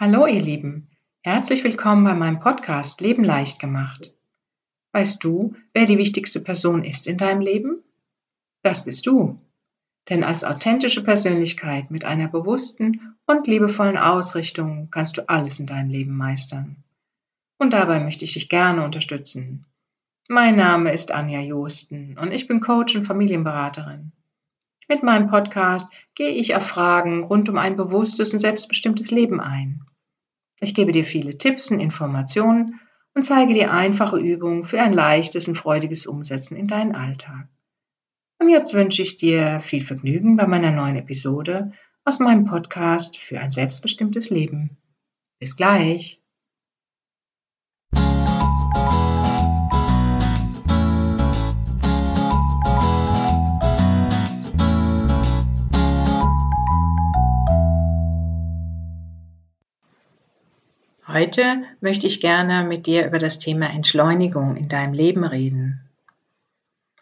Hallo ihr Lieben, herzlich willkommen bei meinem Podcast Leben leicht gemacht. Weißt du, wer die wichtigste Person ist in deinem Leben? Das bist du. Denn als authentische Persönlichkeit mit einer bewussten und liebevollen Ausrichtung kannst du alles in deinem Leben meistern. Und dabei möchte ich dich gerne unterstützen. Mein Name ist Anja Josten und ich bin Coach und Familienberaterin. Mit meinem Podcast gehe ich auf Fragen rund um ein bewusstes und selbstbestimmtes Leben ein. Ich gebe dir viele Tipps und Informationen und zeige dir einfache Übungen für ein leichtes und freudiges Umsetzen in deinen Alltag. Und jetzt wünsche ich dir viel Vergnügen bei meiner neuen Episode aus meinem Podcast für ein selbstbestimmtes Leben. Bis gleich. Heute möchte ich gerne mit dir über das Thema Entschleunigung in deinem Leben reden.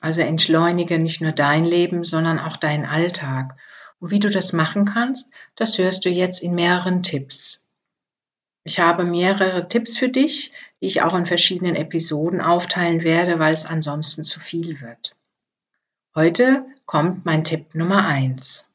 Also entschleunige nicht nur dein Leben, sondern auch deinen Alltag. Und wie du das machen kannst, das hörst du jetzt in mehreren Tipps. Ich habe mehrere Tipps für dich, die ich auch in verschiedenen Episoden aufteilen werde, weil es ansonsten zu viel wird. Heute kommt mein Tipp Nummer eins.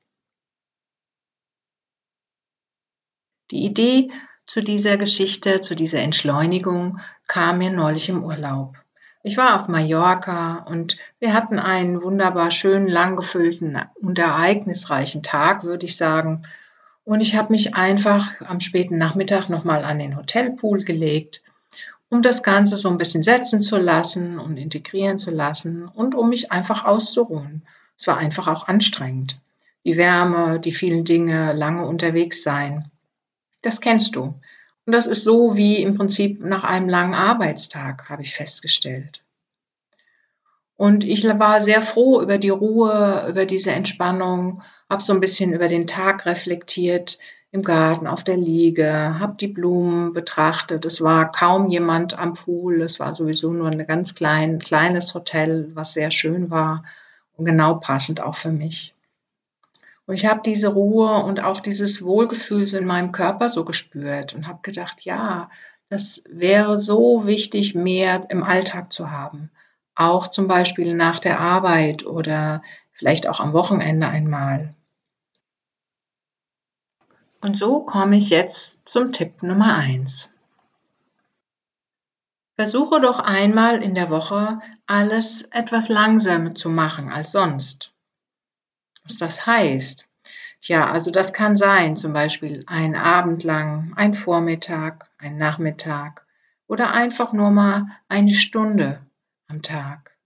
Die Idee zu dieser Geschichte, zu dieser Entschleunigung kam mir neulich im Urlaub. Ich war auf Mallorca und wir hatten einen wunderbar schönen, lang gefüllten und ereignisreichen Tag, würde ich sagen. Und ich habe mich einfach am späten Nachmittag nochmal an den Hotelpool gelegt, um das Ganze so ein bisschen setzen zu lassen und integrieren zu lassen und um mich einfach auszuruhen. Es war einfach auch anstrengend. Die Wärme, die vielen Dinge, lange unterwegs sein. Das kennst du. Und das ist so wie im Prinzip nach einem langen Arbeitstag, habe ich festgestellt. Und ich war sehr froh über die Ruhe, über diese Entspannung, habe so ein bisschen über den Tag reflektiert im Garten, auf der Liege, habe die Blumen betrachtet. Es war kaum jemand am Pool, es war sowieso nur ein ganz klein, kleines Hotel, was sehr schön war und genau passend auch für mich. Und ich habe diese Ruhe und auch dieses Wohlgefühl in meinem Körper so gespürt und habe gedacht, ja, das wäre so wichtig, mehr im Alltag zu haben. Auch zum Beispiel nach der Arbeit oder vielleicht auch am Wochenende einmal. Und so komme ich jetzt zum Tipp Nummer eins. Versuche doch einmal in der Woche alles etwas langsamer zu machen als sonst was das heißt. Tja, also das kann sein, zum Beispiel ein Abend lang, ein Vormittag, ein Nachmittag oder einfach nur mal eine Stunde am Tag.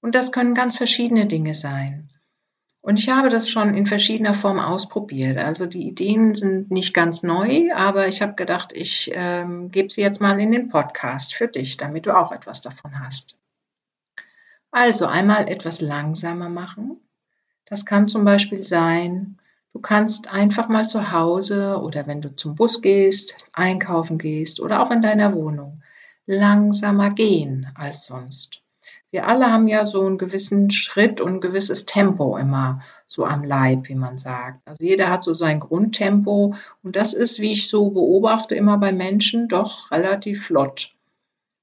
Und das können ganz verschiedene Dinge sein. Und ich habe das schon in verschiedener Form ausprobiert. Also die Ideen sind nicht ganz neu, aber ich habe gedacht, ich ähm, gebe sie jetzt mal in den Podcast für dich, damit du auch etwas davon hast. Also einmal etwas langsamer machen, das kann zum Beispiel sein, du kannst einfach mal zu Hause oder wenn du zum Bus gehst, einkaufen gehst oder auch in deiner Wohnung langsamer gehen als sonst. Wir alle haben ja so einen gewissen Schritt und ein gewisses Tempo immer so am Leib, wie man sagt. Also jeder hat so sein Grundtempo und das ist, wie ich so beobachte, immer bei Menschen doch relativ flott.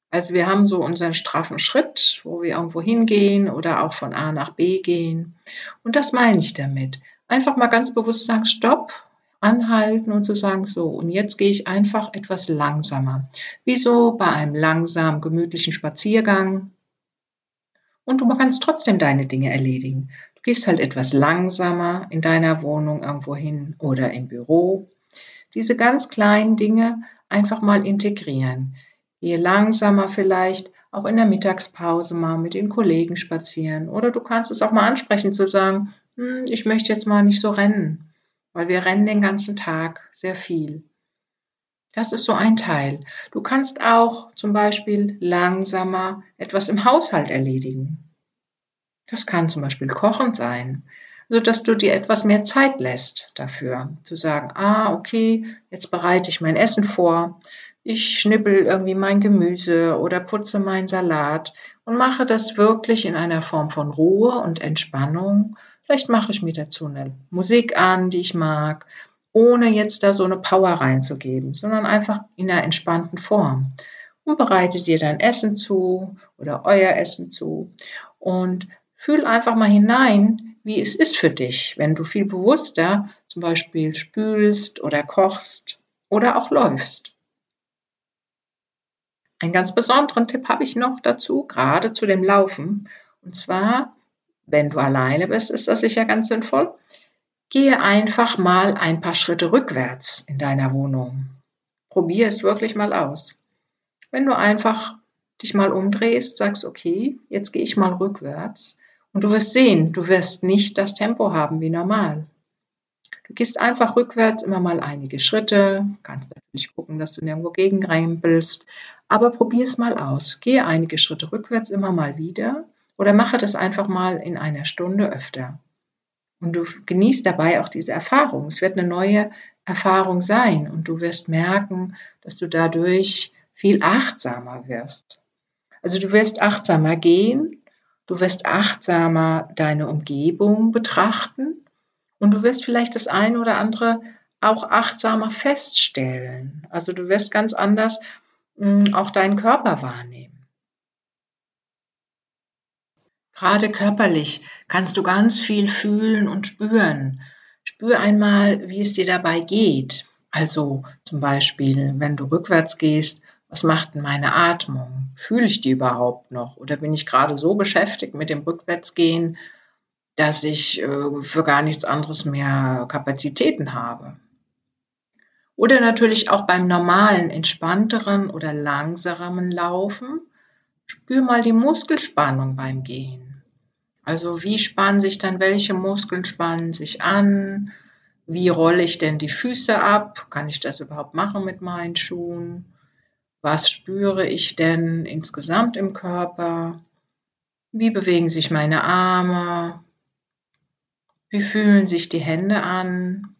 Also wir haben so unseren straffen Schritt, wo wir irgendwo hingehen oder auch von A nach B gehen. Und das meine ich damit. Einfach mal ganz bewusst sagen, stopp, anhalten und zu sagen, so, und jetzt gehe ich einfach etwas langsamer. Wie so bei einem langsamen, gemütlichen Spaziergang. Und du kannst trotzdem deine Dinge erledigen. Du gehst halt etwas langsamer in deiner Wohnung irgendwo hin oder im Büro. Diese ganz kleinen Dinge einfach mal integrieren. Gehe langsamer vielleicht auch in der Mittagspause mal mit den Kollegen spazieren. Oder du kannst es auch mal ansprechen, zu sagen, hm, ich möchte jetzt mal nicht so rennen, weil wir rennen den ganzen Tag sehr viel. Das ist so ein Teil. Du kannst auch zum Beispiel langsamer etwas im Haushalt erledigen. Das kann zum Beispiel Kochen sein, so dass du dir etwas mehr Zeit lässt dafür, zu sagen, ah, okay, jetzt bereite ich mein Essen vor, ich schnippel irgendwie mein Gemüse oder putze meinen Salat und mache das wirklich in einer Form von Ruhe und Entspannung. Vielleicht mache ich mir dazu eine Musik an, die ich mag. ohne jetzt da so eine Power reinzugeben, sondern einfach in einer entspannten Form. Und bereitet dir dein Essen zu oder euer Essen zu und fühl einfach mal hinein, wie es ist für dich, wenn du viel bewusster zum Beispiel spülst oder kochst oder auch läufst. Einen ganz besonderen Tipp habe ich noch dazu, gerade zu dem Laufen. Und zwar, wenn du alleine bist, ist das sicher ganz sinnvoll. Gehe einfach mal ein paar Schritte rückwärts in deiner Wohnung. Probier es wirklich mal aus. Wenn du einfach dich mal umdrehst, sagst, okay, jetzt gehe ich mal rückwärts und du wirst sehen, du wirst nicht das Tempo haben wie normal. Du gehst einfach rückwärts immer mal einige Schritte, kannst natürlich gucken, dass du nirgendwo gegenrempelst, aber probier es mal aus. Gehe einige Schritte rückwärts immer mal wieder oder mache das einfach mal in einer Stunde öfter. Und du genießt dabei auch diese Erfahrung. Es wird eine neue Erfahrung sein und du wirst merken, dass du dadurch viel achtsamer wirst. Also du wirst achtsamer gehen, du wirst achtsamer deine Umgebung betrachten und du wirst vielleicht das eine oder andere auch achtsamer feststellen. Also du wirst ganz anders hm, auch deinen Körper wahrnehmen. Gerade körperlich kannst du ganz viel fühlen und spüren. Spür einmal, wie es dir dabei geht. Also zum Beispiel, wenn du rückwärts gehst, was macht denn meine Atmung? Fühle ich die überhaupt noch? Oder bin ich gerade so beschäftigt mit dem Rückwärtsgehen, dass ich äh, für gar nichts anderes mehr Kapazitäten habe? Oder natürlich auch beim normalen, entspannteren oder langsamen Laufen. Spür mal die Muskelspannung beim Gehen. Also wie spannen sich dann welche Muskeln spannen sich an? Wie rolle ich denn die Füße ab? Kann ich das überhaupt machen mit meinen Schuhen? Was spüre ich denn insgesamt im Körper? Wie bewegen sich meine Arme? Wie fühlen sich die Hände an?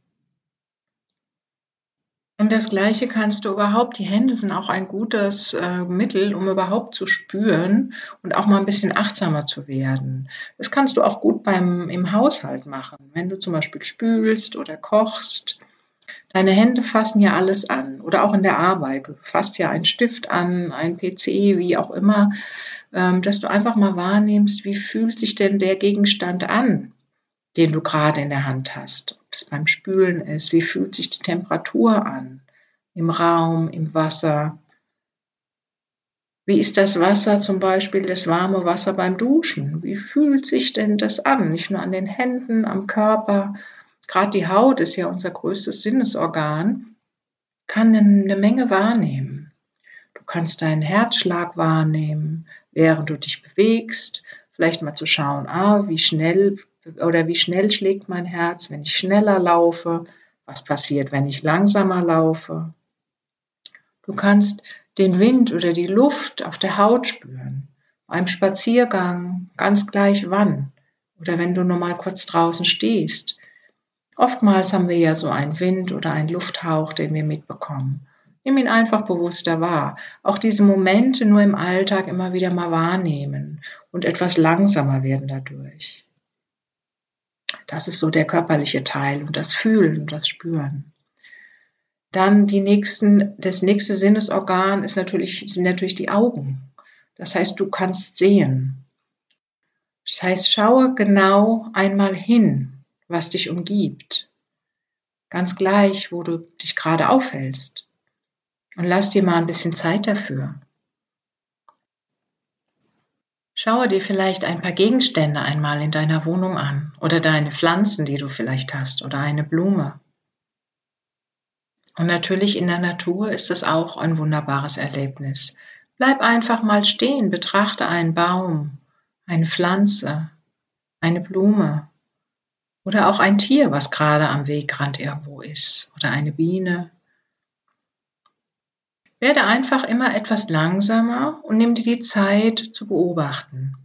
Und das Gleiche kannst du überhaupt, die Hände sind auch ein gutes äh, Mittel, um überhaupt zu spüren und auch mal ein bisschen achtsamer zu werden. Das kannst du auch gut beim, im Haushalt machen. Wenn du zum Beispiel spülst oder kochst, deine Hände fassen ja alles an oder auch in der Arbeit. Du fasst ja einen Stift an, ein PC, wie auch immer, ähm, dass du einfach mal wahrnimmst, wie fühlt sich denn der Gegenstand an? Den du gerade in der Hand hast. Ob das beim Spülen ist, wie fühlt sich die Temperatur an im Raum, im Wasser. Wie ist das Wasser zum Beispiel, das warme Wasser beim Duschen? Wie fühlt sich denn das an? Nicht nur an den Händen, am Körper. Gerade die Haut ist ja unser größtes Sinnesorgan, kann eine Menge wahrnehmen. Du kannst deinen Herzschlag wahrnehmen, während du dich bewegst. Vielleicht mal zu schauen, ah, wie schnell oder wie schnell schlägt mein Herz, wenn ich schneller laufe, was passiert, wenn ich langsamer laufe. Du kannst den Wind oder die Luft auf der Haut spüren, beim Spaziergang, ganz gleich wann, oder wenn du nur mal kurz draußen stehst. Oftmals haben wir ja so einen Wind oder einen Lufthauch, den wir mitbekommen. Nimm ihn einfach bewusster wahr. Auch diese Momente nur im Alltag immer wieder mal wahrnehmen und etwas langsamer werden dadurch. Das ist so der körperliche Teil und das Fühlen und das Spüren. Dann die nächsten, das nächste Sinnesorgan ist natürlich, sind natürlich die Augen. Das heißt, du kannst sehen. Das heißt, schaue genau einmal hin, was dich umgibt. Ganz gleich, wo du dich gerade aufhältst. Und lass dir mal ein bisschen Zeit dafür. Schaue dir vielleicht ein paar Gegenstände einmal in deiner Wohnung an oder deine Pflanzen, die du vielleicht hast oder eine Blume. Und natürlich in der Natur ist es auch ein wunderbares Erlebnis. Bleib einfach mal stehen, betrachte einen Baum, eine Pflanze, eine Blume oder auch ein Tier, was gerade am Wegrand irgendwo ist oder eine Biene werde einfach immer etwas langsamer und nimm dir die Zeit zu beobachten.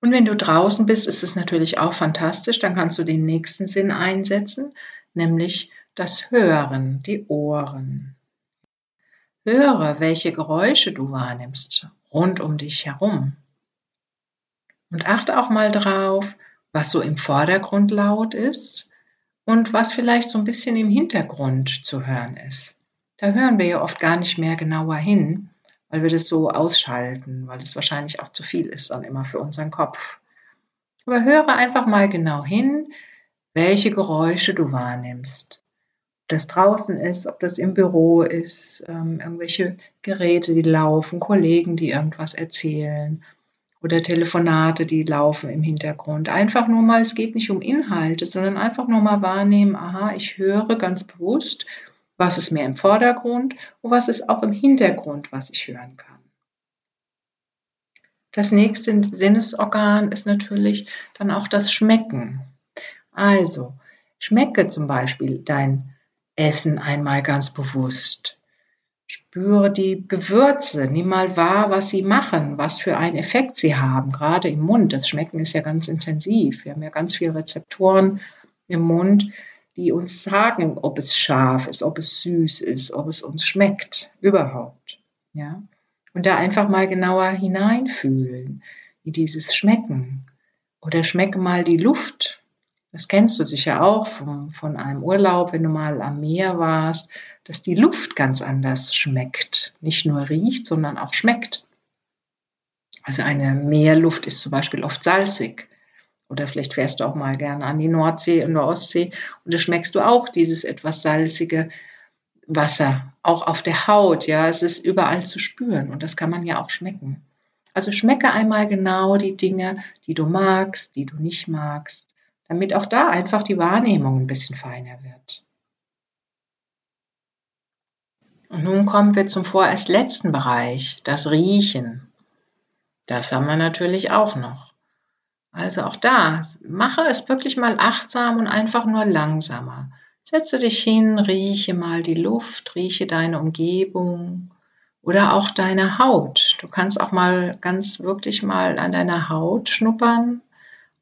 Und wenn du draußen bist, ist es natürlich auch fantastisch, dann kannst du den nächsten Sinn einsetzen, nämlich das Hören, die Ohren. Höre, welche Geräusche du wahrnimmst rund um dich herum. Und achte auch mal drauf, was so im Vordergrund laut ist und was vielleicht so ein bisschen im Hintergrund zu hören ist. Da hören wir ja oft gar nicht mehr genauer hin, weil wir das so ausschalten, weil es wahrscheinlich auch zu viel ist dann immer für unseren Kopf. Aber höre einfach mal genau hin, welche Geräusche du wahrnimmst. Ob das draußen ist, ob das im Büro ist, ähm, irgendwelche Geräte, die laufen, Kollegen, die irgendwas erzählen oder Telefonate, die laufen im Hintergrund. Einfach nur mal, es geht nicht um Inhalte, sondern einfach nur mal wahrnehmen, aha, ich höre ganz bewusst, was ist mehr im Vordergrund und was ist auch im Hintergrund, was ich hören kann. Das nächste Sinnesorgan ist natürlich dann auch das Schmecken. Also, schmecke zum Beispiel dein Essen einmal ganz bewusst. Spüre die Gewürze, nimm mal wahr, was sie machen, was für einen Effekt sie haben, gerade im Mund. Das Schmecken ist ja ganz intensiv. Wir haben ja ganz viele Rezeptoren im Mund, die uns sagen, ob es scharf ist, ob es süß ist, ob es uns schmeckt, überhaupt. Ja? Und da einfach mal genauer hineinfühlen, wie dieses Schmecken. Oder schmecke mal die Luft. Das kennst du sicher auch von, von einem Urlaub, wenn du mal am Meer warst, dass die Luft ganz anders schmeckt. Nicht nur riecht, sondern auch schmeckt. Also eine Meerluft ist zum Beispiel oft salzig. Oder vielleicht fährst du auch mal gerne an die Nordsee und der Ostsee und da schmeckst du auch dieses etwas salzige Wasser, auch auf der Haut. Ja, es ist überall zu spüren und das kann man ja auch schmecken. Also schmecke einmal genau die Dinge, die du magst, die du nicht magst, damit auch da einfach die Wahrnehmung ein bisschen feiner wird. Und nun kommen wir zum vorerst letzten Bereich, das Riechen. Das haben wir natürlich auch noch. Also auch da, mache es wirklich mal achtsam und einfach nur langsamer. Setze dich hin, rieche mal die Luft, rieche deine Umgebung oder auch deine Haut. Du kannst auch mal ganz wirklich mal an deiner Haut schnuppern,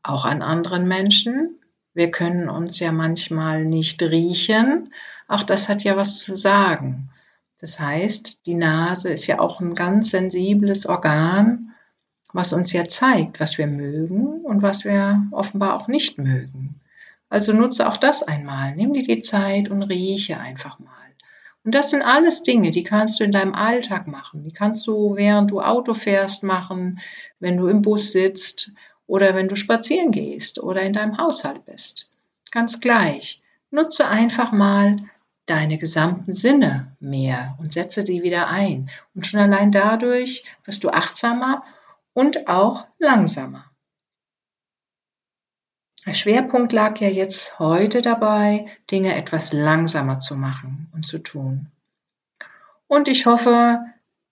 auch an anderen Menschen. Wir können uns ja manchmal nicht riechen. Auch das hat ja was zu sagen. Das heißt, die Nase ist ja auch ein ganz sensibles Organ was uns ja zeigt, was wir mögen und was wir offenbar auch nicht mögen. Also nutze auch das einmal. Nimm dir die Zeit und rieche einfach mal. Und das sind alles Dinge, die kannst du in deinem Alltag machen. Die kannst du, während du Auto fährst, machen, wenn du im Bus sitzt oder wenn du spazieren gehst oder in deinem Haushalt bist. Ganz gleich. Nutze einfach mal deine gesamten Sinne mehr und setze die wieder ein. Und schon allein dadurch wirst du achtsamer und auch langsamer. Der Schwerpunkt lag ja jetzt heute dabei, Dinge etwas langsamer zu machen und zu tun. Und ich hoffe,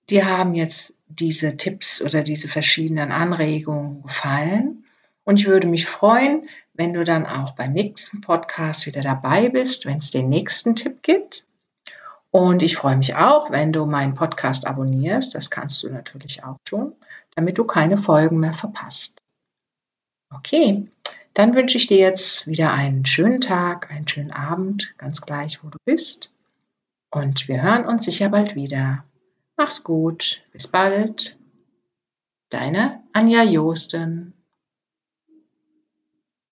dir haben jetzt diese Tipps oder diese verschiedenen Anregungen gefallen. Und ich würde mich freuen, wenn du dann auch beim nächsten Podcast wieder dabei bist, wenn es den nächsten Tipp gibt. Und ich freue mich auch, wenn du meinen Podcast abonnierst. Das kannst du natürlich auch tun, damit du keine Folgen mehr verpasst. Okay, dann wünsche ich dir jetzt wieder einen schönen Tag, einen schönen Abend, ganz gleich, wo du bist. Und wir hören uns sicher bald wieder. Mach's gut, bis bald. Deine Anja Josten.